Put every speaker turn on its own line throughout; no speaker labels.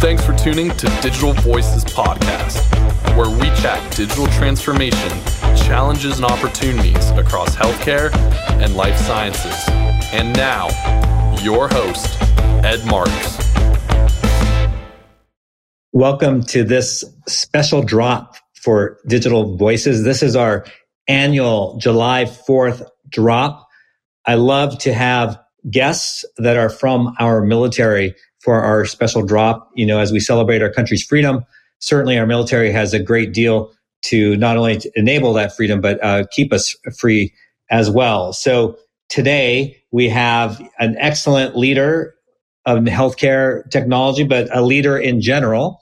Thanks for tuning to Digital Voices Podcast, where we chat digital transformation, challenges, and opportunities across healthcare and life sciences. And now, your host, Ed Marks.
Welcome to this special drop for Digital Voices. This is our annual July 4th drop. I love to have guests that are from our military for our special drop. You know, as we celebrate our country's freedom, certainly our military has a great deal to not only to enable that freedom, but uh, keep us free as well. So today we have an excellent leader of healthcare technology, but a leader in general.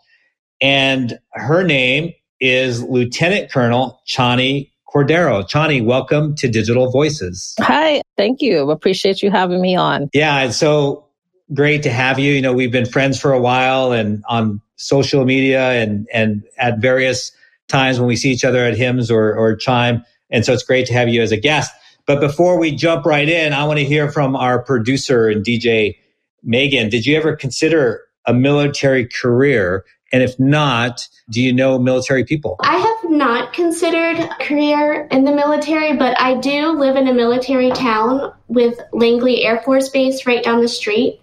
And her name is Lieutenant Colonel Chani Cordero. Chani, welcome to Digital Voices.
Hi, thank you. Appreciate you having me on.
Yeah, so great to have you. You know, we've been friends for a while and on social media and and at various times when we see each other at HIMSS or, or Chime. And so it's great to have you as a guest. But before we jump right in, I want to hear from our producer and DJ, Megan. Did you ever consider a military career? And if not, do you know military people?
I have not considered a career in the military, but I do live in a military town with Langley Air Force Base right down the street.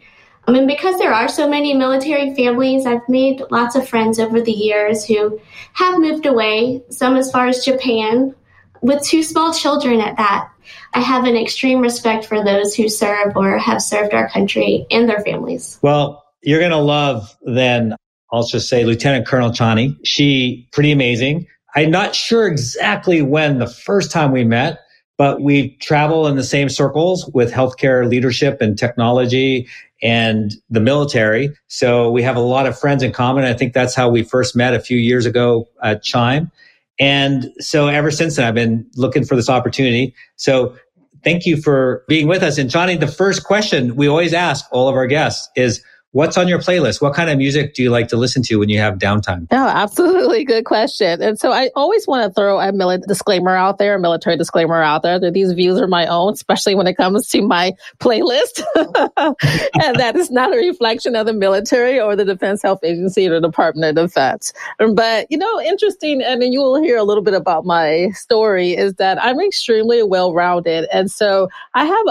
I mean, because there are so many military families, I've made lots of friends over the years who have moved away, some as far as Japan, with two small children at that. I have an extreme respect for those who serve or have served our country and their families.
Well, you're going to love then I'll just say Lieutenant Colonel Chani. She pretty amazing. I'm not sure exactly when the first time we met, but we travel in the same circles with healthcare leadership and technology and the military. So we have a lot of friends in common. I think that's how we first met a few years ago at Chime. And so ever since then, I've been looking for this opportunity. So thank you for being with us. And Chani, the first question we always ask all of our guests is, What's on your playlist? What kind of music do you like to listen to when you have downtime?
Oh, absolutely. Good question. And so I always want to throw a military disclaimer out there, a military disclaimer out there that these views are my own, especially when it comes to my playlist. and that is not a reflection of the military or the Defense Health Agency or the Department of Defense. But, you know, interesting, and you will hear a little bit about my story is that I'm extremely well rounded. And so I have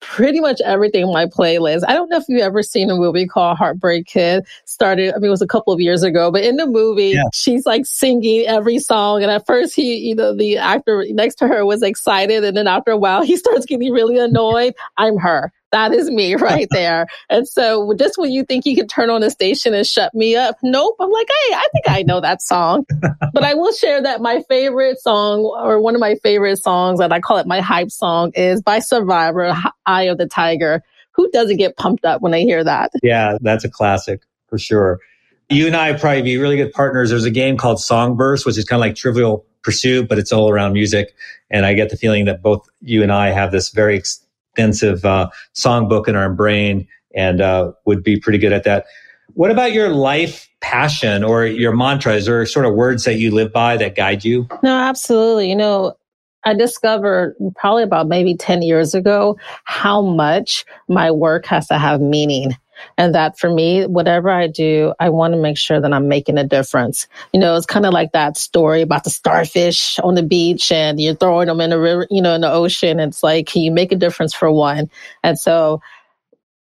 pretty much everything on my playlist. I don't know if you've ever seen a movie called Heartbreak Kid. Started, I mean, it was a couple of years ago, but in the movie, yeah. she's like singing every song. And at first, he, you know, the actor next to her was excited. And then after a while, he starts getting really annoyed. I'm her. That is me right there. and so just when you think you can turn on a station and shut me up, nope. I'm like, hey, I think I know that song. but I will share that my favorite song or one of my favorite songs, and I call it my hype song, is by Survivor, Eye of the Tiger. Who doesn't get pumped up when they hear that?
Yeah, that's a classic for sure. You and I probably be really good partners. There's a game called Songburst, which is kind of like Trivial Pursuit, but it's all around music. And I get the feeling that both you and I have this very extensive uh, songbook in our brain and uh, would be pretty good at that. What about your life passion or your mantras or sort of words that you live by that guide you?
No, absolutely. You know, I discovered probably about maybe 10 years ago how much my work has to have meaning. And that for me, whatever I do, I want to make sure that I'm making a difference. You know, it's kind of like that story about the starfish on the beach and you're throwing them in the river, you know, in the ocean. It's like, can you make a difference for one? And so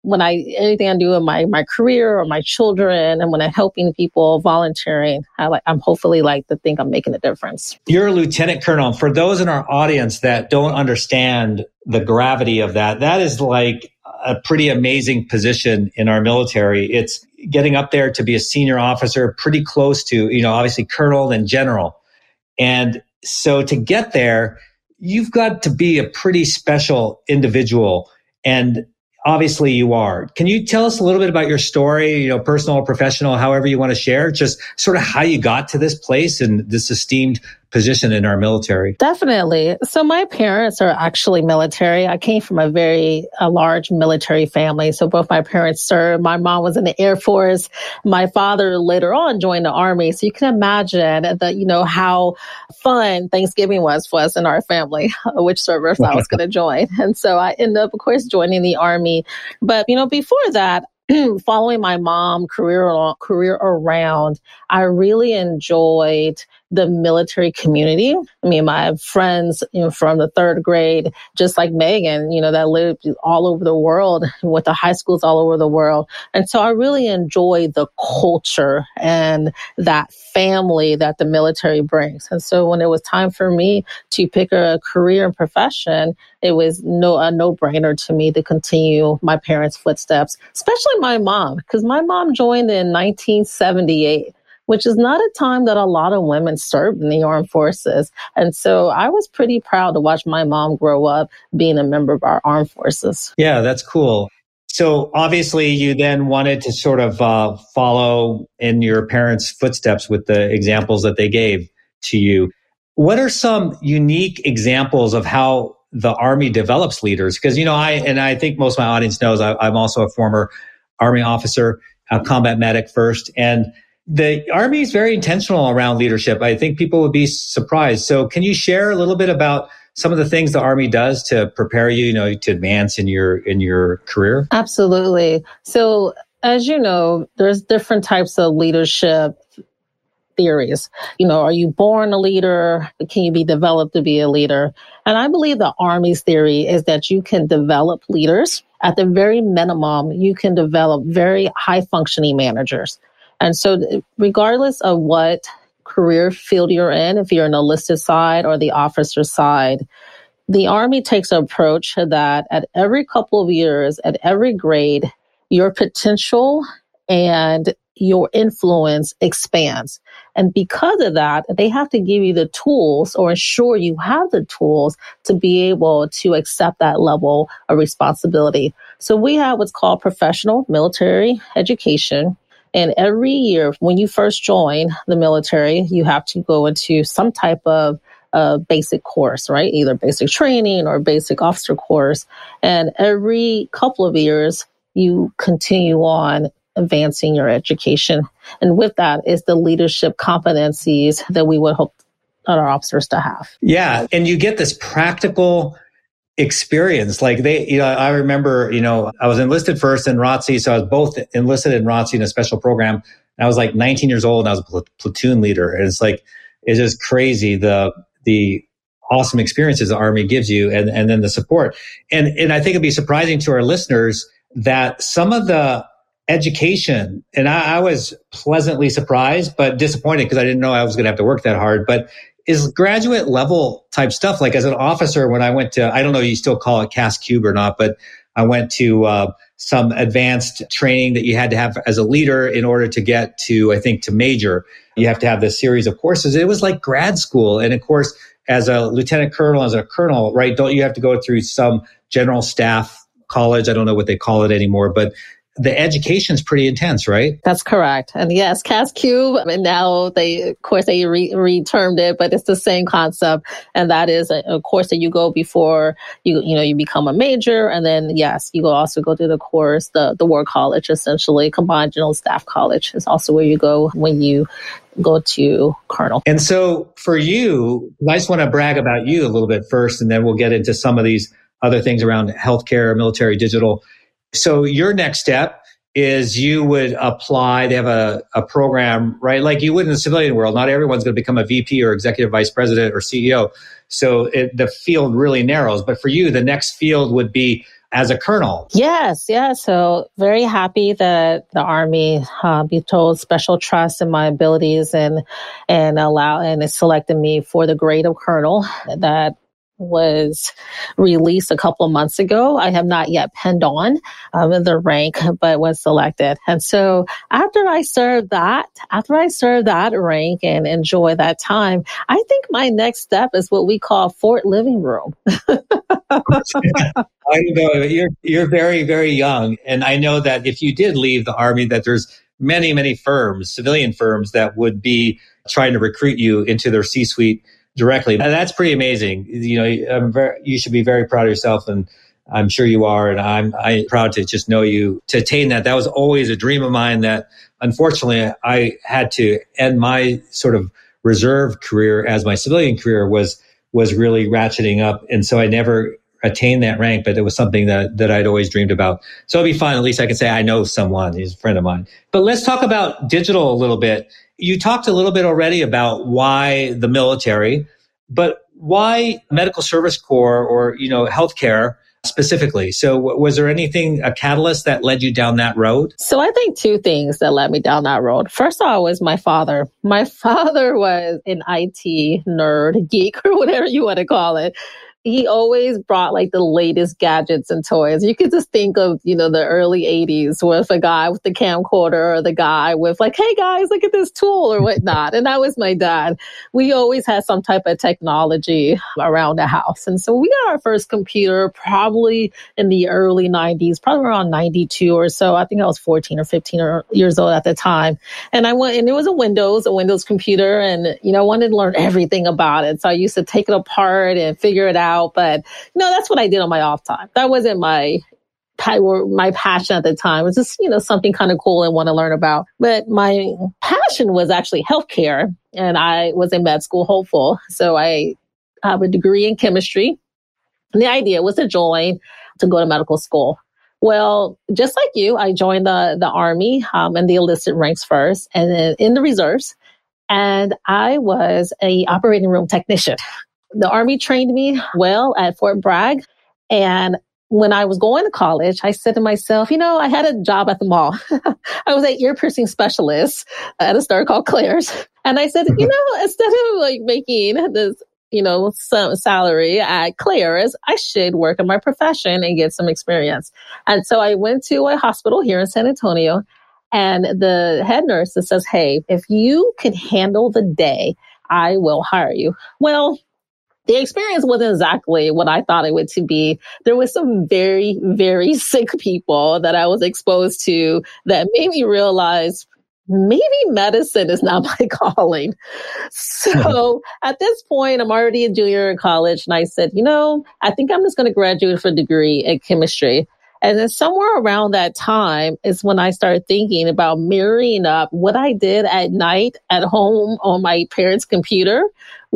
when I anything I do in my my career or my children, and when I'm helping people, volunteering, I like I'm hopefully like to think I'm making a difference.
You're a lieutenant colonel. For those in our audience that don't understand the gravity of that, that is like a pretty amazing position in our military. It's getting up there to be a senior officer, pretty close to, you know, obviously colonel and general. And so to get there, you've got to be a pretty special individual. And obviously you are. Can you tell us a little bit about your story, you know, personal or professional, however you want to share, just sort of how you got to this place and this esteemed position in our military?
Definitely. So my parents are actually military. I came from a very a large military family. So both my parents served. My mom was in the Air Force. My father later on joined the Army. So you can imagine that, you know, how fun Thanksgiving was for us in our family, which service I was going to join. And so I ended up, of course, joining the Army. But, you know, before that, following my mom career career around, I really enjoyed the military community. I mean, my friends you know, from the third grade, just like Megan, you know, that lived all over the world, went to high schools all over the world. And so I really enjoy the culture and that family that the military brings. And so when it was time for me to pick a career and profession, it was no a no brainer to me to continue my parents' footsteps, especially my mom, because my mom joined in 1978 which is not a time that a lot of women served in the armed forces. And so I was pretty proud to watch my mom grow up being a member of our armed forces.
Yeah, that's cool. So obviously, you then wanted to sort of uh, follow in your parents' footsteps with the examples that they gave to you. What are some unique examples of how the Army develops leaders? Because, you know, I, and I think most of my audience knows I, I'm also a former Army officer, a combat medic first. And the Army is very intentional around leadership. I think people would be surprised. So can you share a little bit about some of the things the Army does to prepare you, you know, to advance in your in your career?
Absolutely. So as you know, there's different types of leadership theories. You know, are you born a leader? Can you be developed to be a leader? And I believe the Army's theory is that you can develop leaders. At the very minimum, you can develop very high functioning managers. And so, regardless of what career field you're in, if you're in the enlisted side or the officer side, the Army takes an approach that at every couple of years, at every grade, your potential and your influence expands. And because of that, they have to give you the tools or ensure you have the tools to be able to accept that level of responsibility. So we have what's called professional military education. And every year, when you first join the military, you have to go into some type of uh, basic course, right? Either basic training or basic officer course. And every couple of years, you continue on advancing your education. And with that is the leadership competencies that we would hope our officers to have.
Yeah. And you get this practical experience. Like they, you know, I remember, you know, I was enlisted first in ROTC. So I was both enlisted in ROTC in a special program. And I was like 19 years old and I was a pl- platoon leader. And it's like, it's just crazy the, the awesome experiences the Army gives you and, and then the support. And, and I think it'd be surprising to our listeners that some of the education, and I, I was pleasantly surprised, but disappointed because I didn't know I was going to have to work that hard. But is graduate level type stuff. Like as an officer, when I went to, I don't know, you still call it CAS Cube or not, but I went to uh, some advanced training that you had to have as a leader in order to get to, I think, to major. You have to have this series of courses. It was like grad school. And of course, as a lieutenant colonel, as a colonel, right, don't you have to go through some general staff college? I don't know what they call it anymore, but the education is pretty intense, right?
That's correct. And yes, CAS Cube, and now they, of course, they re- retermed it, but it's the same concept. And that is uh, a, a, course that you go before you, you know, you become a major. And then, yes, you go also go through the course, the, the war college, essentially combined general staff college is also where you go when you go to colonel.
And so for you, I just want to brag about you a little bit first, and then we'll get into some of these other things around healthcare, military, digital so your next step is you would apply, they have a, a program, right? Like you would in the civilian world. Not everyone's going to become a VP or executive vice president or CEO. So it, the field really narrows. But for you, the next field would be as a colonel.
Yes, yeah. So very happy that the Army uh, be told special trust in my abilities and and allow and selected me for the grade of colonel. That was released a couple months ago. I have not yet penned on um, the rank, but was selected. And so after I served that, after I served that rank and enjoy that time, I think my next step is what we call Fort Living Room.
I know you're you're very very young, and I know that if you did leave the army, that there's many many firms, civilian firms, that would be trying to recruit you into their C-suite directly. And that's pretty amazing. You know, very, you should be very proud of yourself and I'm sure you are. And I'm, I'm proud to just know you to attain that. That was always a dream of mine that unfortunately I had to end my sort of reserve career as my civilian career was, was really ratcheting up. And so I never, attained that rank, but it was something that, that I'd always dreamed about. So it'd be fun. At least I can say I know someone. He's a friend of mine. But let's talk about digital a little bit. You talked a little bit already about why the military, but why medical service corps or, you know, healthcare specifically. So was there anything, a catalyst that led you down that road?
So I think two things that led me down that road. First of all was my father. My father was an IT nerd, geek, or whatever you want to call it he always brought like the latest gadgets and toys. You could just think of, you know, the early 80s with a guy with the camcorder or the guy with like, hey guys, look at this tool or whatnot. and that was my dad. We always had some type of technology around the house. And so we got our first computer probably in the early 90s, probably around 92 or so. I think I was 14 or 15 or, years old at the time. And I went, and it was a Windows, a Windows computer. And, you know, I wanted to learn everything about it. So I used to take it apart and figure it out out. But no, that's what I did on my off time. That wasn't my my passion at the time. It was just, you know, something kind of cool and want to learn about. But my passion was actually healthcare and I was a med school hopeful. So I have a degree in chemistry. And the idea was to join to go to medical school. Well, just like you, I joined the, the army um, and the enlisted ranks first and then in the reserves. And I was a operating room technician the Army trained me well at Fort Bragg. And when I was going to college, I said to myself, you know, I had a job at the mall. I was an ear piercing specialist at a store called Claire's. And I said, you know, instead of like making this, you know, some salary at Claire's, I should work in my profession and get some experience. And so I went to a hospital here in San Antonio and the head nurse says, Hey, if you can handle the day, I will hire you. Well, the experience wasn't exactly what I thought it would to be. There was some very, very sick people that I was exposed to that made me realize maybe medicine is not my calling. So hmm. at this point, I'm already a junior in college and I said, you know, I think I'm just going to graduate for a degree in chemistry. And then somewhere around that time is when I started thinking about marrying up what I did at night at home on my parents' computer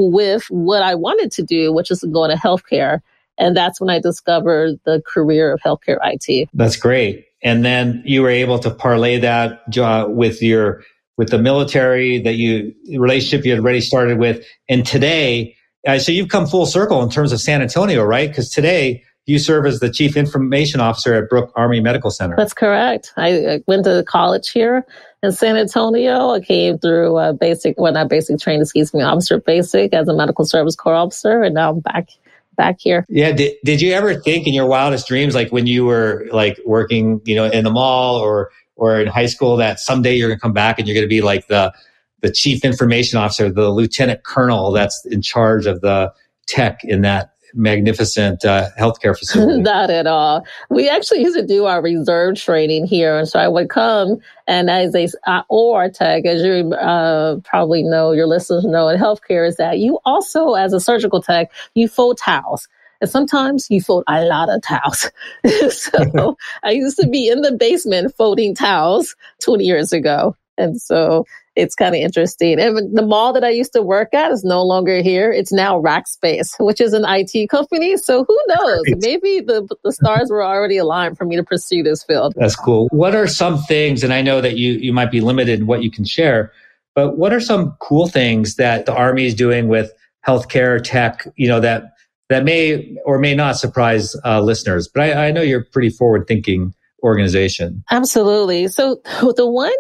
with what I wanted to do, which is to go into healthcare. And that's when I discovered the career of healthcare IT.
That's great. And then you were able to parlay that uh, with your with the military that you relationship you had already started with, and today, uh, so you've come full circle in terms of San Antonio, right? Because today you serve as the chief information officer at Brooke Army Medical Center.
That's correct. I went to college here in San Antonio. I came through a basic, well, not basic training, excuse me, officer basic as a medical service corps officer, and now I'm back back here.
Yeah. Did, did you ever think in your wildest dreams, like when you were like working, you know, in the mall or or in high school, that someday you're going to come back and you're going to be like the the chief information officer, the lieutenant colonel that's in charge of the tech in that magnificent uh, healthcare facility.
Not at all. We actually used to do our reserve training here, and so I would come and as a uh, or tech, as you uh, probably know, your listeners know in healthcare is that you also, as a surgical tech, you fold towels. And sometimes you fold a lot of towels. so I used to be in the basement folding towels 20 years ago. And so it's kind of interesting. And the mall that I used to work at is no longer here. It's now Rackspace, which is an IT company. So who knows? Maybe the, the stars were already aligned for me to pursue this field.
That's cool. What are some things, and I know that you, you might be limited in what you can share, but what are some cool things that the Army is doing with healthcare tech, you know, that, that may or may not surprise uh, listeners? But I, I know you're a pretty forward thinking organization.
Absolutely. So the one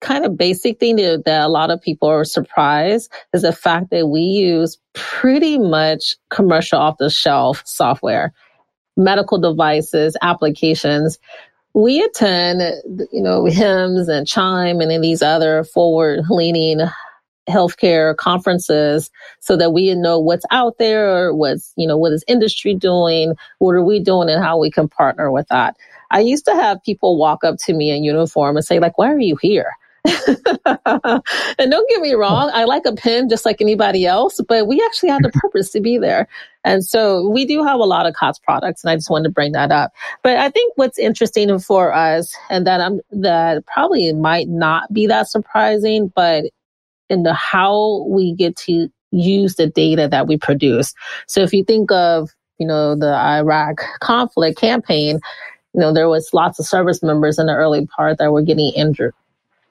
kind of basic thing that, that a lot of people are surprised is the fact that we use pretty much commercial off the shelf software, medical devices, applications. We attend, you know, HIMSS and Chime and in these other forward leaning healthcare conferences so that we know what's out there, what's, you know, what is industry doing, what are we doing and how we can partner with that. I used to have people walk up to me in uniform and say like, why are you here? and don't get me wrong, I like a pen just like anybody else, but we actually have the purpose to be there. And so we do have a lot of COTS products, and I just wanted to bring that up. But I think what's interesting for us, and that I'm that probably might not be that surprising, but in the how we get to use the data that we produce. So if you think of you know, the Iraq conflict campaign, you know, there was lots of service members in the early part that were getting injured.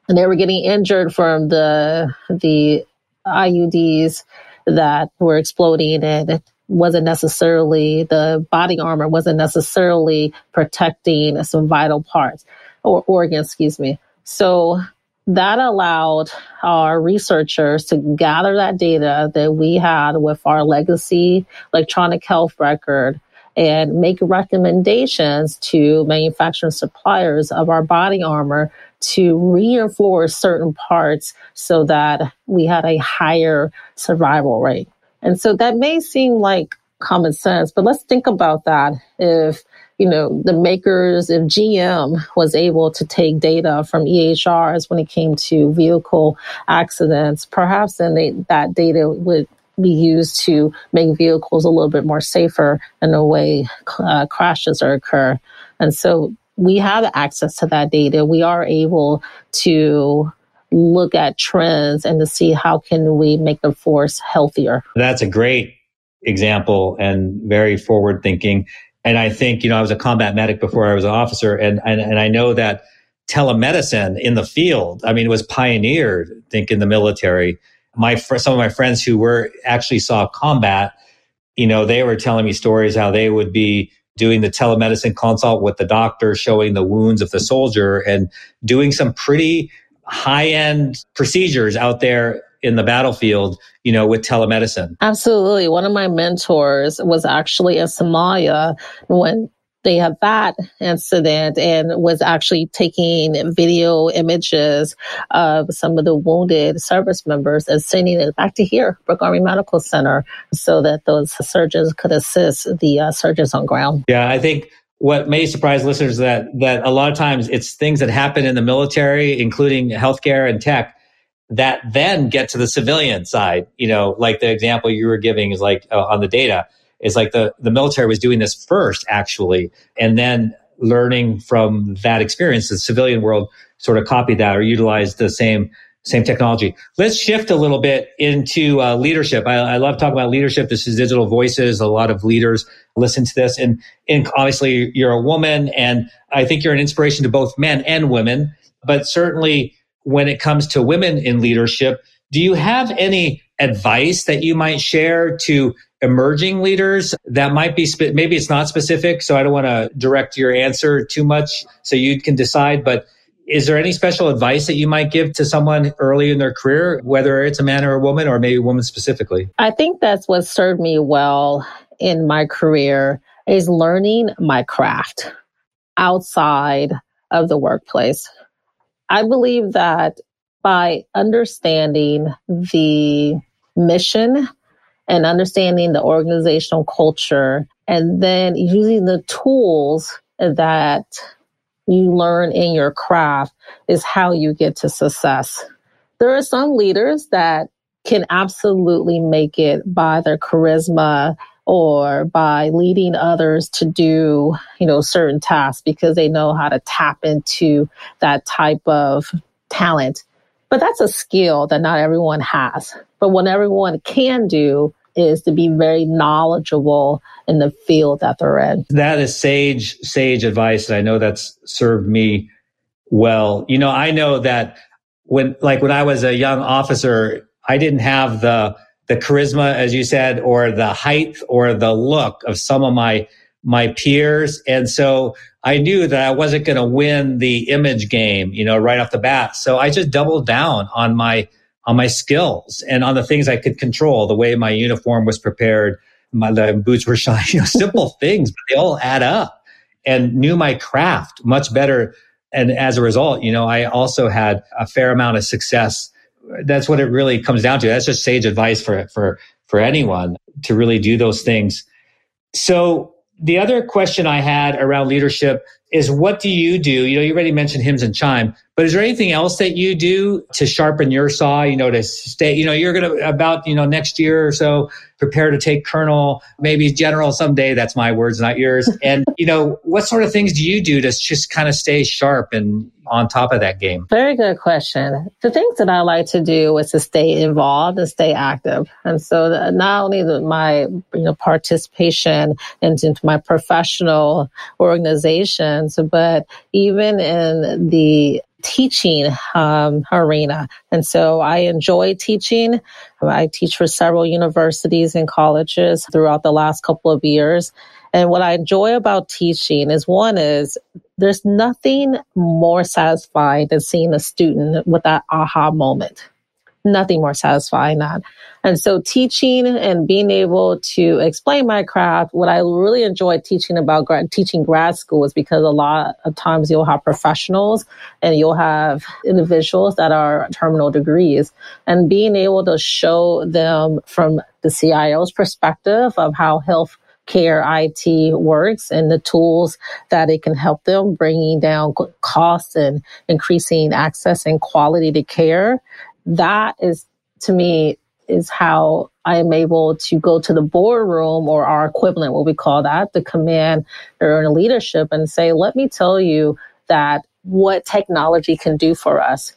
And they were getting injured from the the IEDs that were exploding and it wasn't necessarily the body armor wasn't necessarily protecting some vital parts or organs, excuse me. So that allowed our researchers to gather that data that we had with our legacy electronic health record and make recommendations to manufacturing suppliers of our body armor to reinforce certain parts so that we had a higher survival rate. And so that may seem like common sense, but let's think about that. If, you know, the makers, if GM was able to take data from EHRs when it came to vehicle accidents, perhaps then they, that data would be used to make vehicles a little bit more safer in the way uh, crashes are occur. And so we have access to that data. We are able to look at trends and to see how can we make the force healthier.
That's a great example and very forward thinking. And I think, you know, I was a combat medic before I was an officer and, and, and I know that telemedicine in the field, I mean, it was pioneered, I think, in the military. My fr- some of my friends who were actually saw combat, you know, they were telling me stories how they would be doing the telemedicine consult with the doctor, showing the wounds of the soldier and doing some pretty high end procedures out there in the battlefield, you know, with telemedicine.
Absolutely. One of my mentors was actually in Somalia when they had that incident and was actually taking video images of some of the wounded service members and sending it back to here, Brooke Army Medical Center, so that those surgeons could assist the uh, surgeons on ground.
Yeah, I think what may surprise listeners that that a lot of times it's things that happen in the military, including healthcare and tech, that then get to the civilian side. You know, like the example you were giving is like uh, on the data is like the the military was doing this first actually, and then learning from that experience, the civilian world sort of copied that or utilized the same same technology. Let's shift a little bit into uh, leadership. I, I, love talking about leadership. This is digital voices. A lot of leaders listen to this, and, and obviously you're a woman, and I think you're an inspiration to both men and women. But certainly when it comes to women in leadership, do you have any advice that you might share to emerging leaders that might be spe- maybe it's not specific so i don't want to direct your answer too much so you can decide but is there any special advice that you might give to someone early in their career, whether it's a man or a woman, or maybe a woman specifically?
I think that's what served me well in my career is learning my craft outside of the workplace. I believe that by understanding the mission and understanding the organizational culture and then using the tools that you learn in your craft is how you get to success. There are some leaders that can absolutely make it by their charisma or by leading others to do, you know, certain tasks because they know how to tap into that type of talent. But that's a skill that not everyone has. But what everyone can do is to be very knowledgeable in the field that they're in.
That is sage, sage advice. And I know that's served me well. You know, I know that when, like when I was a young officer, I didn't have the, the charisma, as you said, or the height or the look of some of my, my peers. And so I knew that I wasn't going to win the image game, you know, right off the bat. So I just doubled down on my, on my skills and on the things I could control, the way my uniform was prepared, my boots were shiny, you know, simple things, but they all add up and knew my craft much better. And as a result, you know, I also had a fair amount of success. That's what it really comes down to. That's just sage advice for, for, for anyone to really do those things. So the other question I had around leadership is what do you do? You know, you already mentioned HIMSS and chime, but is there anything else that you do to sharpen your saw, you know, to stay, you know, you're going to about, you know, next year or so prepare to take colonel, maybe general someday. That's my words, not yours. And, you know, what sort of things do you do to just kind of stay sharp and on top of that game?
Very good question. The things that I like to do is to stay involved and stay active. And so not only my you know participation into my professional organizations, but even in the teaching um, arena. And so I enjoy teaching. I teach for several universities and colleges throughout the last couple of years. And what I enjoy about teaching is one is there's nothing more satisfying than seeing a student with that aha moment nothing more satisfying than. And so teaching and being able to explain my craft, what I really enjoy teaching about grad, teaching grad school is because a lot of times you'll have professionals and you'll have individuals that are terminal degrees and being able to show them from the CIO's perspective of how health care IT works and the tools that it can help them bringing down costs and increasing access and quality to care that is to me is how I am able to go to the boardroom or our equivalent, what we call that, the command or leadership and say, let me tell you that what technology can do for us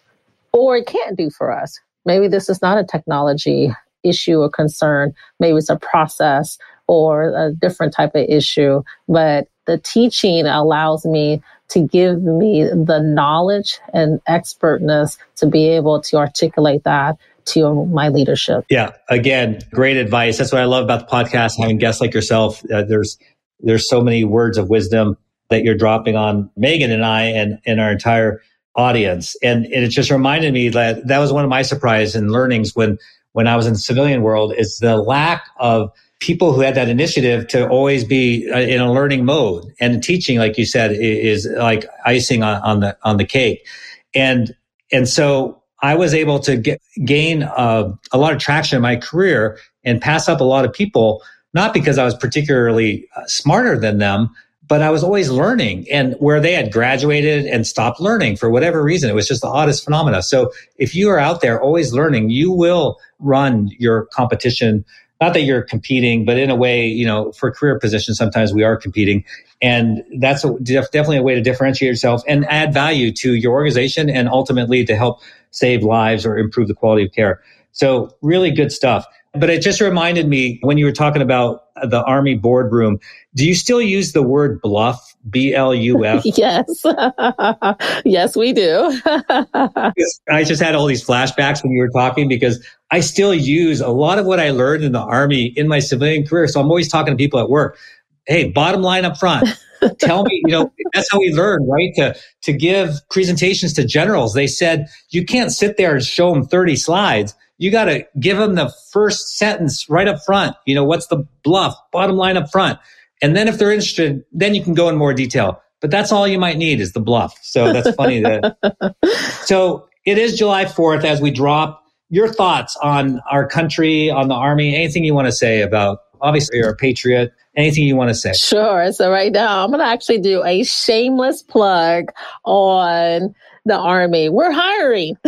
or it can't do for us. Maybe this is not a technology issue or concern. Maybe it's a process or a different type of issue, but the teaching allows me to give me the knowledge and expertness to be able to articulate that to my leadership.
Yeah, again, great advice. That's what I love about the podcast. Having guests like yourself, uh, there's there's so many words of wisdom that you're dropping on Megan and I and, and our entire audience. And, and it just reminded me that that was one of my surprise and learnings when when I was in the civilian world is the lack of people who had that initiative to always be uh, in a learning mode and teaching, like you said, is like icing on, on the on the cake, and and so I was able to get, gain uh, a lot of traction in my career and pass up a lot of people, not because I was particularly uh, smarter than them, but I was always learning. And where they had graduated and stopped learning for whatever reason, it was just the oddest phenomena. So if you are out there always learning, you will run your competition not that you're competing, but in a way, you know, for career positions, sometimes we are competing. And that's a, definitely a way to differentiate yourself and add value to your organization and ultimately to help save lives or improve the quality of care. So really good stuff. But it just reminded me when you were talking about the Army boardroom, do you still use the word BLUF? B L U F?
yes. yes, we do.
I just had all these flashbacks when you were talking because I still use a lot of what I learned in the Army in my civilian career. So I'm always talking to people at work. Hey, bottom line up front. Tell me, you know, that's how we learn, right? To to give presentations to generals. They said you can't sit there and show them 30 slides you got to give them the first sentence right up front. You know, what's the BLUF, bottom line up front. And then if they're interested, then you can go in more detail. But that's all you might need is the BLUF. So that's funny that. so it is July 4th as we drop your thoughts on our country, on the army, anything you want to say about obviously you're a patriot anything you want to say
sure so right now i'm going to actually do a shameless plug on the Army. We're hiring.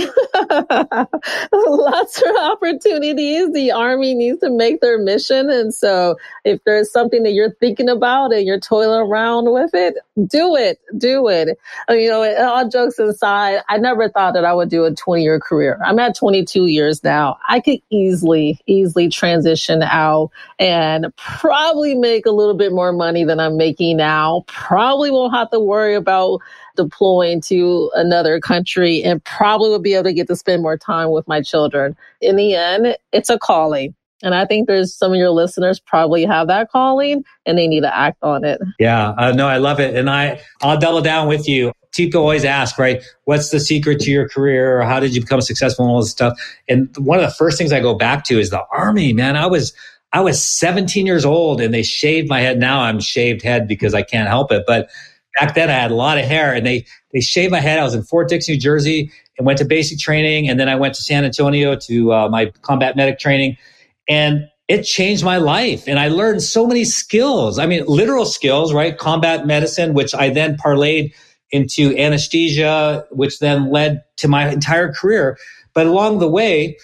Lots of opportunities. The Army needs to make their mission. And so if there's something that you're thinking about and you're toiling around with it, do it. Do it. You know, all jokes aside, I never thought that I would do a 20 year career. I'm at 22 years now. I could easily, easily transition out and probably make a little bit more money than I'm making now. Probably won't have to worry about deploying to another country and probably will be able to get to spend more time with my children. In the end, it's a calling. And I think there's some of your listeners probably have that calling and they need to act on it.
Yeah, uh, no, I love it. And I, I'll double down with you. People always ask, right? What's the secret to your career? Or how did you become successful and all this stuff? And one of the first things I go back to is the army, man. I was, I was 17 years old and they shaved my head. Now I'm shaved head because I can't help it. But back then I had a lot of hair and they, they shaved my head. I was in Fort Dix, New Jersey and went to basic training. And then I went to San Antonio to uh, my combat medic training and it changed my life. And I learned so many skills. I mean, literal skills, right? Combat medicine, which I then parlayed into anesthesia, which then led to my entire career. But along the way,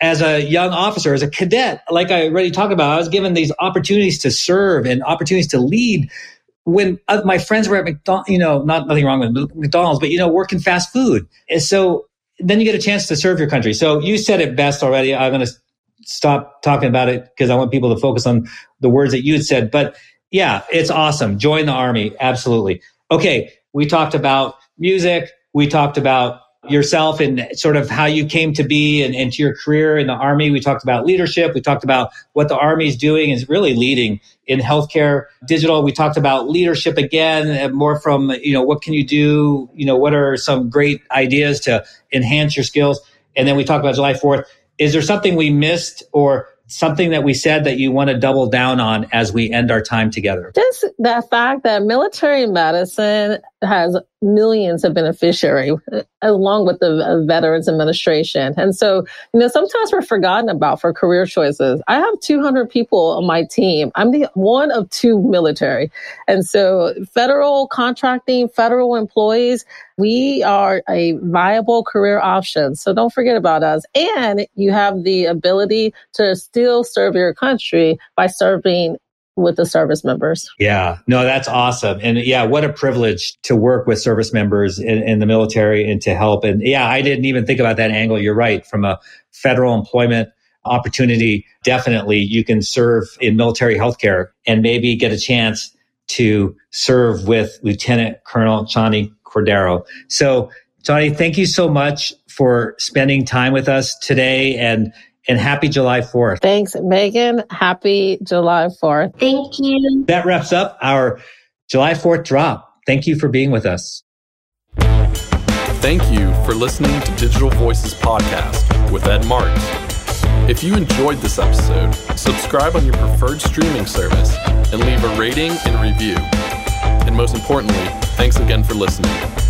as a young officer, as a cadet, like I already talked about, I was given these opportunities to serve and opportunities to lead when uh, my friends were at McDonald's, you know, not nothing wrong with McDonald's, but you know, working fast food. And so then you get a chance to serve your country. So you said it best already. I'm going to stop talking about it because I want people to focus on the words that you had said. But yeah, it's awesome. Join the army. Absolutely. Okay. We talked about music. We talked about yourself and sort of how you came to be and, and to your career in the army. We talked about leadership. We talked about what the army is doing is really leading in healthcare, digital. We talked about leadership again, uh, more from, you know, what can you do? You know, what are some great ideas to enhance your skills? And then we talked about July 4th. Is there something we missed or something that we said that you want to double down on as we end our time together?
Just the fact that military medicine has millions of beneficiaries along with the uh, Veterans Administration. And so, you know, sometimes we're forgotten about for career choices. I have 200 people on my team. I'm the one of two military. And so federal contracting, federal employees, we are a viable career option. So don't forget about us. And you have the ability to still serve your country by serving with the service members.
Yeah, no, that's awesome. And yeah, what a privilege to work with service members in, in, the military and to help. And yeah, I didn't even think about that angle. You're right. From a federal employment opportunity, definitely you can serve in military healthcare and maybe get a chance to serve with Lieutenant Colonel Chani Cordero. So, Chani, thank you so much for spending time with us today and and happy July 4th.
Thanks, Megan. Happy July 4th.
Thank you.
That wraps up our July 4th drop. Thank you for being with us.
Thank you for listening to Digital Voices Podcast with Ed Marks. If you enjoyed this episode, subscribe on your preferred streaming service and leave a rating and review. And most importantly, thanks again for listening.